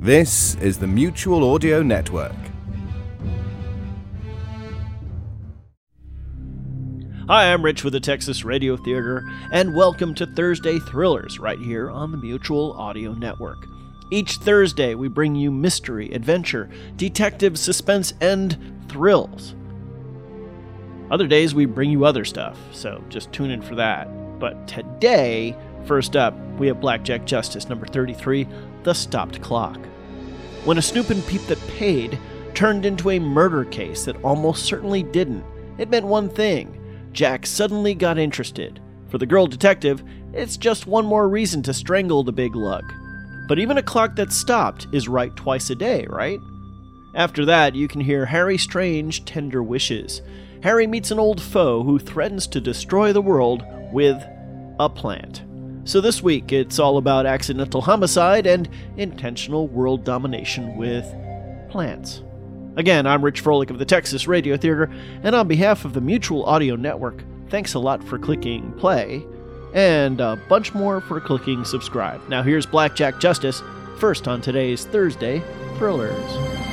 This is the Mutual Audio Network. Hi, I'm Rich with the Texas Radio Theater, and welcome to Thursday Thrillers right here on the Mutual Audio Network. Each Thursday, we bring you mystery, adventure, detective, suspense, and thrills. Other days, we bring you other stuff, so just tune in for that. But today, first up, we have Blackjack Justice number 33 The Stopped Clock. When a snoopin' peep that paid turned into a murder case that almost certainly didn't, it meant one thing Jack suddenly got interested. For the girl detective, it's just one more reason to strangle the big lug. But even a clock that stopped is right twice a day, right? After that, you can hear Harry Strange tender wishes. Harry meets an old foe who threatens to destroy the world with a plant. So this week, it's all about accidental homicide and intentional world domination with plants. Again, I'm Rich Froelich of the Texas Radio Theater, and on behalf of the Mutual Audio Network, thanks a lot for clicking play, and a bunch more for clicking subscribe. Now here's Blackjack Justice, first on today's Thursday Thrillers.